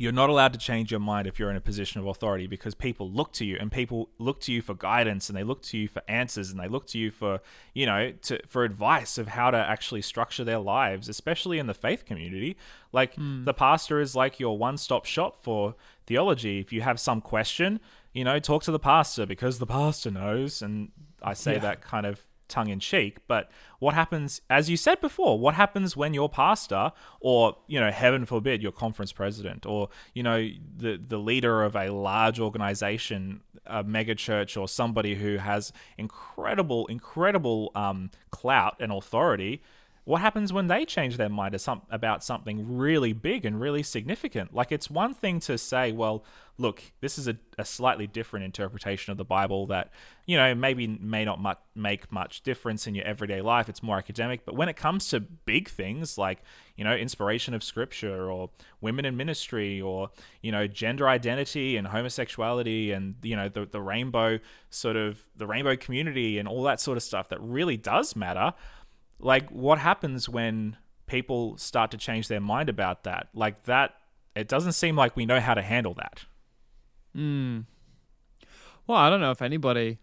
You're not allowed to change your mind if you're in a position of authority because people look to you and people look to you for guidance and they look to you for answers and they look to you for, you know, to for advice of how to actually structure their lives, especially in the faith community. Like hmm. the pastor is like your one-stop shop for theology. If you have some question, you know, talk to the pastor because the pastor knows and I say Yeah. that kind of tongue in cheek, but what happens, as you said before, what happens when your pastor, or you know, heaven forbid, your conference president, or you know, the the leader of a large organization, a mega church, or somebody who has incredible, incredible um, clout and authority. What happens when they change their mind about something really big and really significant? Like, it's one thing to say, well, look, this is a, a slightly different interpretation of the Bible that, you know, maybe may not mu- make much difference in your everyday life. It's more academic. But when it comes to big things like, you know, inspiration of scripture or women in ministry or, you know, gender identity and homosexuality and, you know, the, the rainbow sort of, the rainbow community and all that sort of stuff that really does matter like what happens when people start to change their mind about that like that it doesn't seem like we know how to handle that Mm. Well, I don't know if anybody.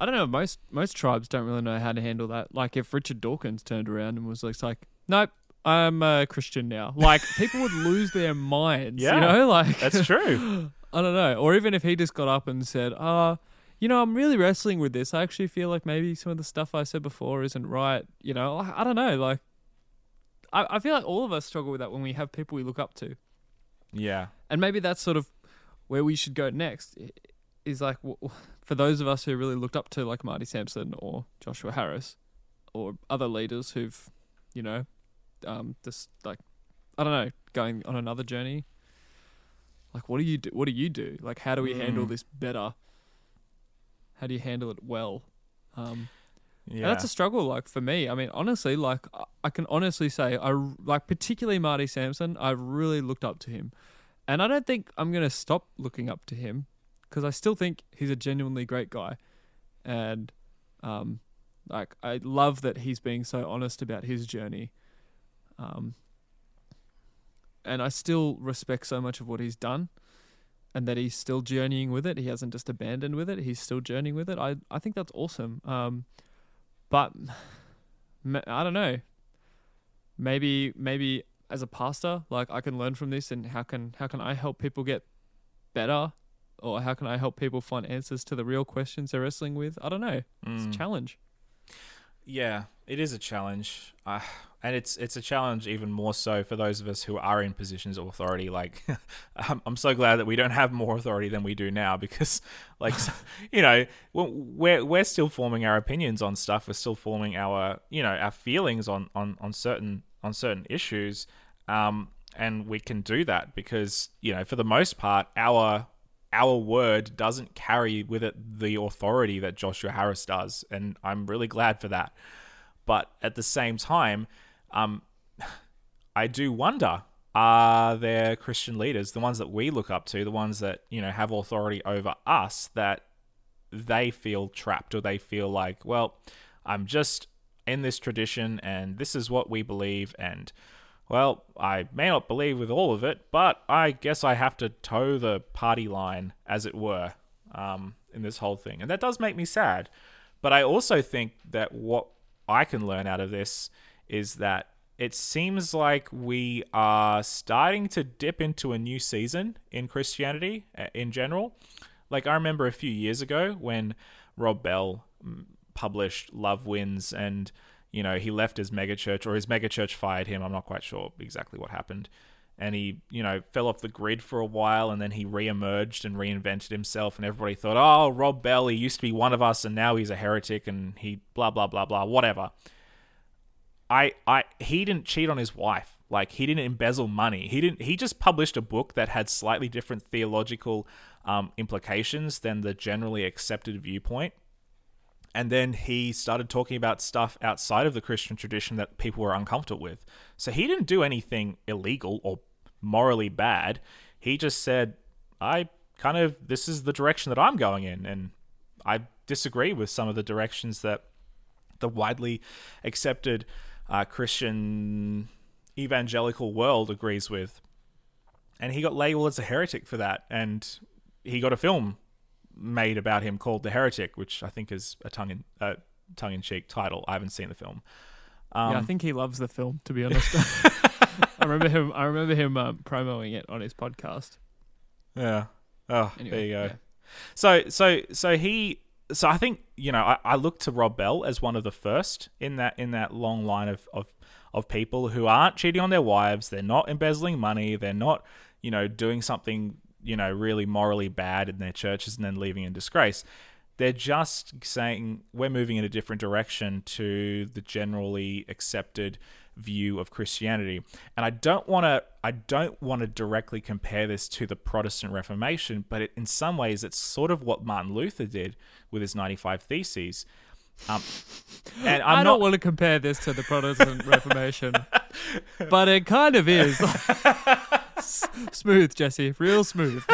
I don't know. Most most tribes don't really know how to handle that. Like if Richard Dawkins turned around and was like, like "Nope, I'm a Christian now." Like people would lose their minds. Yeah, you know, like that's true I don't know. Or even if he just got up and said, "Uh, you know, I'm really wrestling with this. I actually feel like maybe some of the stuff I said before isn't right." You know, I, I don't know. Like, I I feel like all of us struggle with that when we have people we look up to yeah and maybe that's sort of where we should go next is like for those of us who really looked up to like Marty Sampson or Joshua Harris or other leaders who've you know um just like I don't know going on another journey like what do you do what do you do like how do we handle Mm. this better how do you handle it well um yeah that's a struggle, like for me. I mean, honestly, like I- can honestly say, I like particularly Marty Sampson. I've really looked up to him, and I don't think I'm gonna stop looking up to him because I still think he's a genuinely great guy, and um, like I love that he's being so honest about his journey, um, and I still respect so much of what he's done. And that he's still journeying with it. He hasn't just abandoned with it. He's still journeying with it. I I think that's awesome. Um, but I don't know. Maybe maybe as a pastor, like I can learn from this, and how can how can I help people get better, or how can I help people find answers to the real questions they're wrestling with? I don't know. It's Mm. a challenge. Yeah, it is a challenge, uh, and it's it's a challenge even more so for those of us who are in positions of authority. Like, I'm, I'm so glad that we don't have more authority than we do now, because, like, you know, we're we're still forming our opinions on stuff. We're still forming our you know our feelings on on on certain on certain issues, um, and we can do that because you know for the most part our our word doesn't carry with it the authority that Joshua Harris does, and I'm really glad for that. But at the same time, um, I do wonder: Are there Christian leaders, the ones that we look up to, the ones that you know have authority over us, that they feel trapped or they feel like, well, I'm just in this tradition, and this is what we believe, and well, I may not believe with all of it, but I guess I have to toe the party line, as it were, um, in this whole thing. And that does make me sad. But I also think that what I can learn out of this is that it seems like we are starting to dip into a new season in Christianity uh, in general. Like, I remember a few years ago when Rob Bell mm, published Love Wins and you know, he left his megachurch or his megachurch fired him. I'm not quite sure exactly what happened. And he, you know, fell off the grid for a while and then he re-emerged and reinvented himself and everybody thought, "Oh, Rob Bell, he used to be one of us and now he's a heretic and he blah blah blah blah whatever." I I he didn't cheat on his wife. Like he didn't embezzle money. He didn't he just published a book that had slightly different theological um, implications than the generally accepted viewpoint and then he started talking about stuff outside of the Christian tradition that people were uncomfortable with. So he didn't do anything illegal or morally bad. He just said, I kind of, this is the direction that I'm going in. And I disagree with some of the directions that the widely accepted uh, Christian evangelical world agrees with. And he got labeled as a heretic for that. And he got a film made about him called The Heretic, which I think is a tongue in uh, tongue in cheek title. I haven't seen the film. Um, yeah, I think he loves the film. To be honest, I remember him. I remember him um, promoting it on his podcast. Yeah. Oh, anyway, there you go. Yeah. So, so, so he. So I think you know I, I look to Rob Bell as one of the first in that in that long line of, of of people who aren't cheating on their wives. They're not embezzling money. They're not you know doing something you know, really morally bad in their churches and then leaving in disgrace. They're just saying we're moving in a different direction to the generally accepted view of Christianity. And I don't want to I don't want to directly compare this to the Protestant Reformation, but it, in some ways it's sort of what Martin Luther did with his 95 theses. Um, and I'm I do not want to compare this to the Protestant Reformation, but it kind of is. smooth, Jesse, real smooth.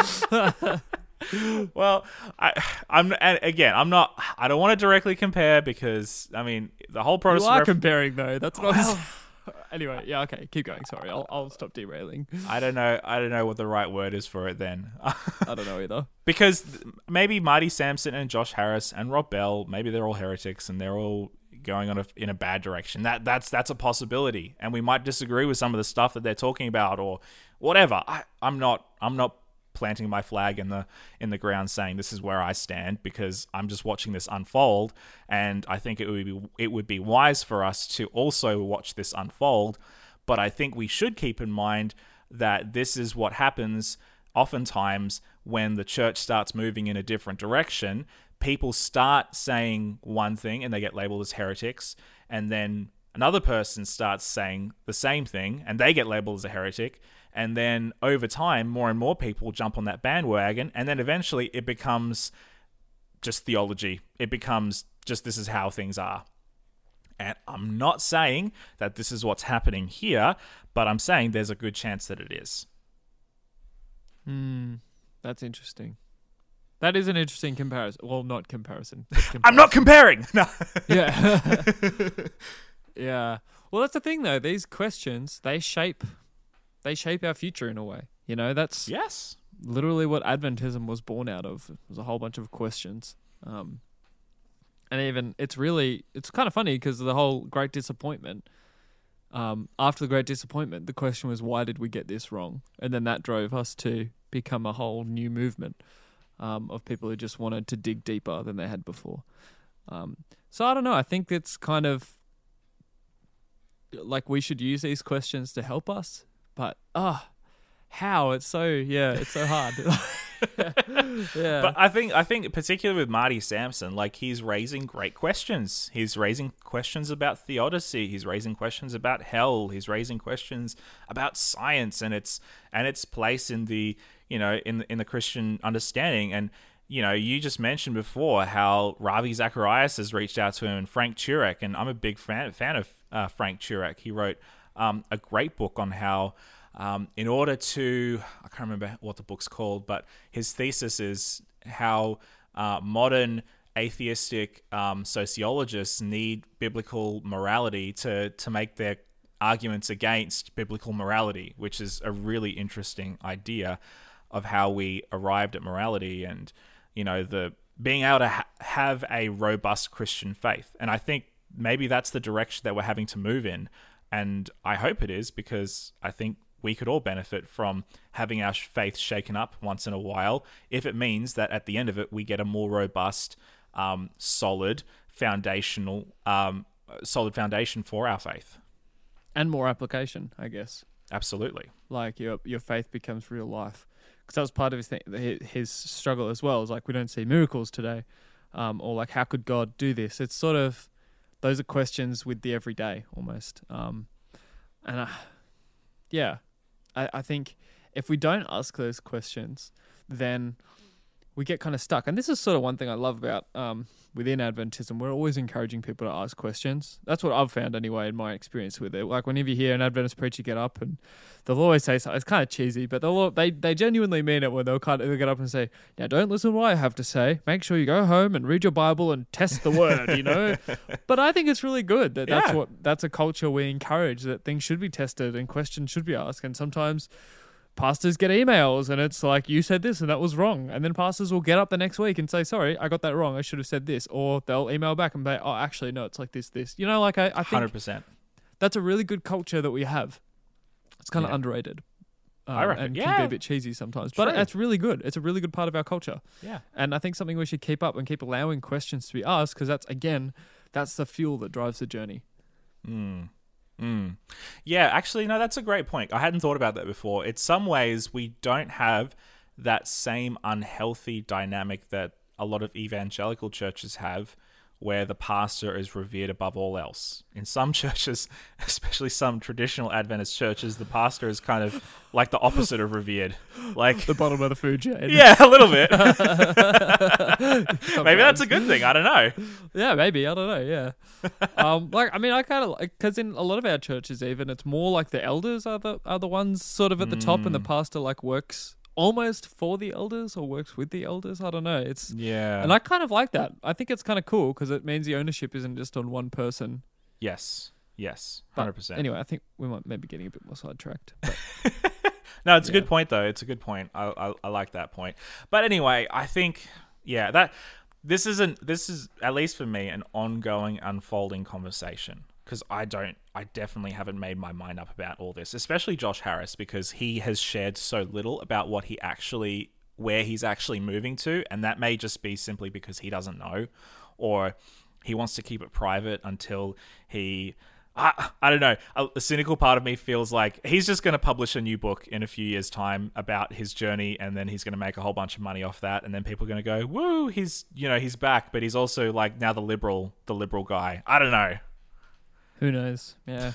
well, I, I'm and again, I'm not. I don't want to directly compare because I mean the whole Protestant. You are ref- comparing though. That's what. Well, anyway, yeah, okay, keep going. Sorry, I'll I'll stop derailing. I don't know. I don't know what the right word is for it. Then I don't know either. because maybe Marty Sampson and Josh Harris and Rob Bell, maybe they're all heretics and they're all going on a, in a bad direction. That that's that's a possibility, and we might disagree with some of the stuff that they're talking about, or whatever. I, I'm not I'm not planting my flag in the in the ground saying this is where I stand because I'm just watching this unfold. And I think it would be it would be wise for us to also watch this unfold. But I think we should keep in mind that this is what happens oftentimes when the church starts moving in a different direction. People start saying one thing and they get labeled as heretics. And then another person starts saying the same thing and they get labeled as a heretic and then over time, more and more people jump on that bandwagon. And then eventually it becomes just theology. It becomes just this is how things are. And I'm not saying that this is what's happening here, but I'm saying there's a good chance that it is. Hmm, that's interesting. That is an interesting comparison. Well, not comparison. comparison. I'm not comparing. No. yeah. yeah. Well, that's the thing, though. These questions they shape they shape our future in a way. You know, that's yes, literally what Adventism was born out of. It was a whole bunch of questions. Um, and even it's really it's kind of funny because the whole Great Disappointment. Um, after the Great Disappointment, the question was why did we get this wrong, and then that drove us to become a whole new movement um, of people who just wanted to dig deeper than they had before. Um, so I don't know. I think it's kind of like we should use these questions to help us but ah, oh, how it's so yeah, it's so hard. yeah. But I think I think particularly with Marty Sampson, like he's raising great questions. He's raising questions about theodicy. He's raising questions about hell. He's raising questions about science and its and its place in the you know in in the Christian understanding. And you know, you just mentioned before how Ravi Zacharias has reached out to him and Frank Turek, and I'm a big fan fan of uh, Frank Turek. He wrote um, a great book on how, um, in order to, I can't remember what the book's called, but his thesis is how uh, modern atheistic um, sociologists need biblical morality to to make their arguments against biblical morality, which is a really interesting idea of how we arrived at morality and you know the being able to ha- have a robust Christian faith. And I think maybe that's the direction that we're having to move in. And I hope it is because I think we could all benefit from having our faith shaken up once in a while if it means that at the end of it we get a more robust, um, solid, foundational, um, solid foundation for our faith. And more application, I guess. Absolutely. Like your your faith becomes real life because that was part of his thing, his struggle as well. Is like we don't see miracles today, um, or like how could God do this? It's sort of those are questions with the everyday almost. Um, and I, yeah, I, I think if we don't ask those questions, then we get kind of stuck. And this is sort of one thing I love about um, within Adventism. We're always encouraging people to ask questions. That's what I've found anyway in my experience with it. Like whenever you hear an Adventist preacher get up and they'll always say something, it's kind of cheesy, but they'll they they genuinely mean it when they'll kind of they'll get up and say, "Now don't listen to what I have to say. Make sure you go home and read your Bible and test the word." You know. but I think it's really good that that's Yeah. what that's a culture we encourage that things should be tested and questions should be asked. And sometimes pastors get emails and it's like you said this and that was wrong and then pastors will get up the next week and say sorry i got that wrong i should have said this or they'll email back and say oh actually no it's like this this you know like i, I think Hundred percent. that's a really good culture that we have it's kind of Yeah. underrated um, I reckon- and can be a bit cheesy sometimes but True. it's really good it's a really good part of our culture Yeah. and i think something we should keep up and keep allowing questions to be asked because that's again that's the fuel that drives the journey Mm. Mm. Yeah, actually, no, that's a great point. I hadn't thought about that before. In some ways, we don't have that same unhealthy dynamic that a lot of evangelical churches have, where the pastor is revered above all else. In some churches, especially some traditional Adventist churches, the pastor is kind of like the opposite of revered. Like, the bottom of the food chain yeah, a little bit. Maybe that's a good thing. I don't know. Yeah, maybe I don't know. Yeah, um, like I mean, I kind of like because in a lot of our churches, even it's more like the elders are the are the ones sort of at the top, and the Mm. pastor like works almost for the elders or works with the elders. I don't know. It's Yeah. and I kind of like that. I think it's kind of cool because it means the ownership isn't just on one person. yes. Yes. 100%. Anyway, I think we might maybe getting a bit more sidetracked. But No, it's a good point though. It's a good point. I, I I like that point. But anyway, I think yeah that this isn't this is at least for me an ongoing unfolding conversation because I don't I definitely haven't made my mind up about all this, especially Josh Harris because he has shared so little about what he actually where he's actually moving to, and that may just be simply because he doesn't know or he wants to keep it private until he I, I don't know. A, a cynical part of me feels like he's just going to publish a new book in a few years' time about his journey, and then he's going to make a whole bunch of money off that, and then people are going to go, "Woo, he's you know he's back," but he's also like now the liberal, the liberal guy. I don't know. Who knows? Yeah.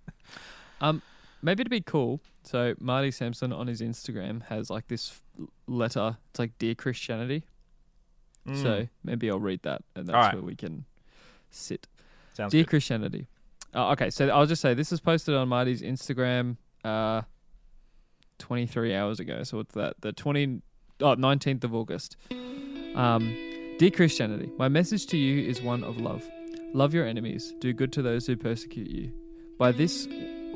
um, maybe to be cool. So Marty Sampson on his Instagram has like this f- letter. It's like dear Christianity. Mm, So maybe I'll read that, and that's Alright. where we can sit. sounds Dear good. Christianity. Uh, okay, so I'll just say this is posted on Marty's Instagram uh, 23 hours ago. So it's that the 20, oh, 19th of August. Um, Dear Christianity, my message to you is one of love. Love your enemies. Do good to those who persecute you. By this,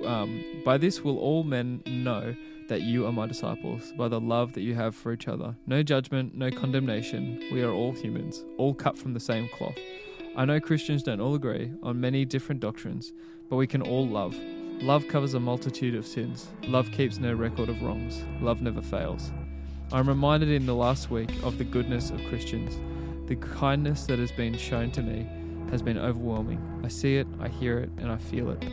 um, by this will all men know that you are my disciples by the love that you have for each other. No judgment, no condemnation. We are all humans, all cut from the same cloth. I know Christians don't all agree on many different doctrines, but we can all love. Love covers a multitude of sins. Love keeps no record of wrongs. Love never fails. I'm reminded in the last week of the goodness of Christians. The kindness that has been shown to me has been overwhelming. I see it, I hear it, and I feel it.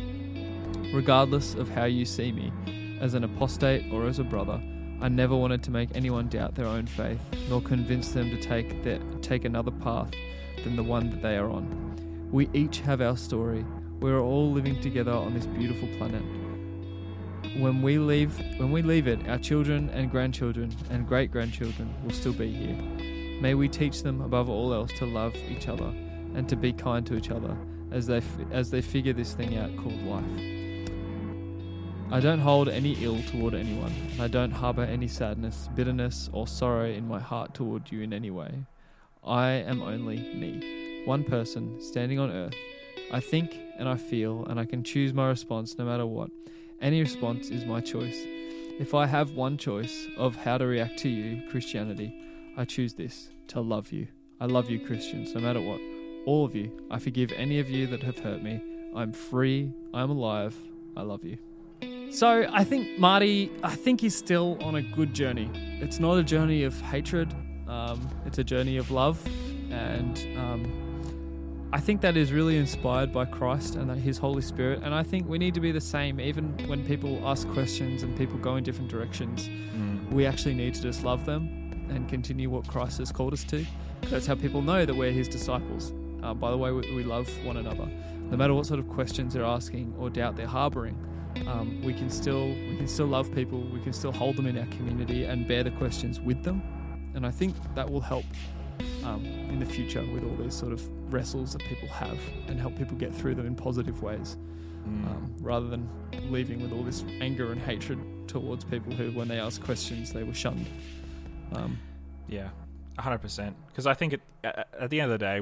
Regardless of how you see me, as an apostate or as a brother, I never wanted to make anyone doubt their own faith, nor convince them to take their, take another path than the one that they are on. We each have our story. We are all living together on this beautiful planet. When we leave, when we leave it, our children and grandchildren and great grandchildren will still be here. May we teach them above all else to love each other and to be kind to each other as they f- as they figure this thing out called life. I don't hold any ill toward anyone. and I don't harbor any sadness, bitterness, or sorrow in my heart toward you in any way. I am only me, one person standing on earth. I think and I feel, and I can choose my response no matter what. Any response is my choice. If I have one choice of how to react to you, Christianity, I choose this to love you. I love you, Christians, no matter what. All of you. I forgive any of you that have hurt me. I'm free. I'm alive. I love you. So I think Marty, I think he's still on a good journey. It's not a journey of hatred. Um, it's a journey of love, and um, I think that is really inspired by Christ and His Holy Spirit. And I think we need to be the same, even when people ask questions and people go in different directions. Mm. We actually need to just love them and continue what Christ has called us to. That's how people know that we're His disciples. Uh, by the way, we, we love one another, no matter what sort of questions they're asking or doubt they're harboring um, we can still we can still love people. We can still hold them in our community and bear the questions with them. And I think that will help um, in the future with all these sort of wrestles that people have and help people get through them in positive ways, Mm. um, rather than leaving with all this anger and hatred towards people who, when they ask questions, they were shunned. Um, Yeah, hundred percent. Because I think it, at, the end of the day,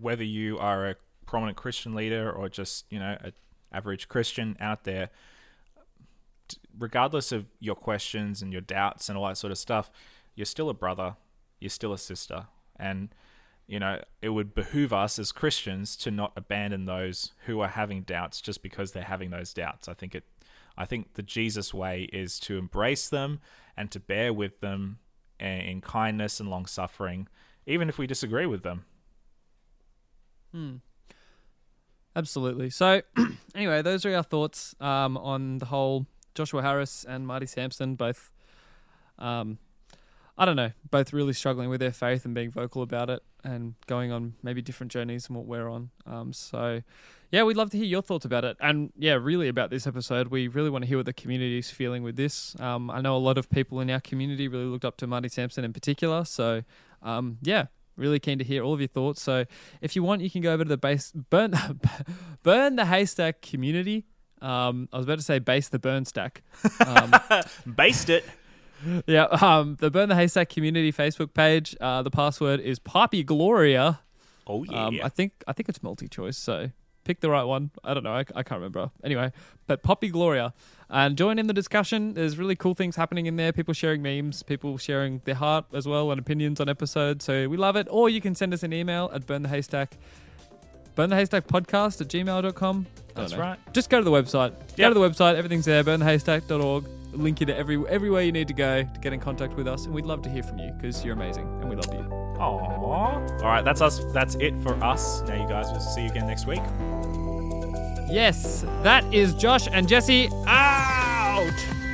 whether you are a prominent Christian leader or just you know an average Christian out there, regardless of your questions and your doubts and all that sort of stuff, you're still a brother, you're still a sister, and you know it would behoove us as Christians to not abandon those who are having doubts just because they're having those doubts. I think it. I think the Jesus way is to embrace them and to bear with them in kindness and long suffering, even if we disagree with them. Hmm. Absolutely. So, anyway, those are our thoughts um, on the whole Joshua Harris and Marty Sampson, both, um, I don't know, both really struggling with their faith and being vocal about it and going on maybe different journeys than what we're on. Um, so, yeah, we'd love to hear your thoughts about it. And yeah, really about this episode. We really want to hear what the community's feeling with this. Um, I know a lot of people in our community really looked up to Marty Sampson in particular. So, um, yeah, really keen to hear all of your thoughts. So if you want, you can go over to the base burn burn the haystack community. Um, I was about to say base the burn stack. Um, Based it. yeah, um, the burn the haystack community Facebook page. Uh, the password is Poppy Gloria. Oh yeah. Um, I think I think it's multi-choice, so pick the right one. I don't know. I, I can't remember. Anyway, but Poppy Gloria, and join in the discussion. There's really cool things happening in there. People sharing memes, people sharing their heart as well and opinions on episodes. So we love it. Or you can send us an email at burn the haystack. Burn the haystack podcast at gmail.com. That's know. right. Just go to the website. Go to the website. Everything's there. Burnthehaystack.org. Link you to every everywhere you need to go to get in contact with us, and we'd love to hear from you because you're amazing and we love you. Aww. All right, that's us. That's it for us. Now you guys will see you again next week. Yes, that is Josh and Jesse out.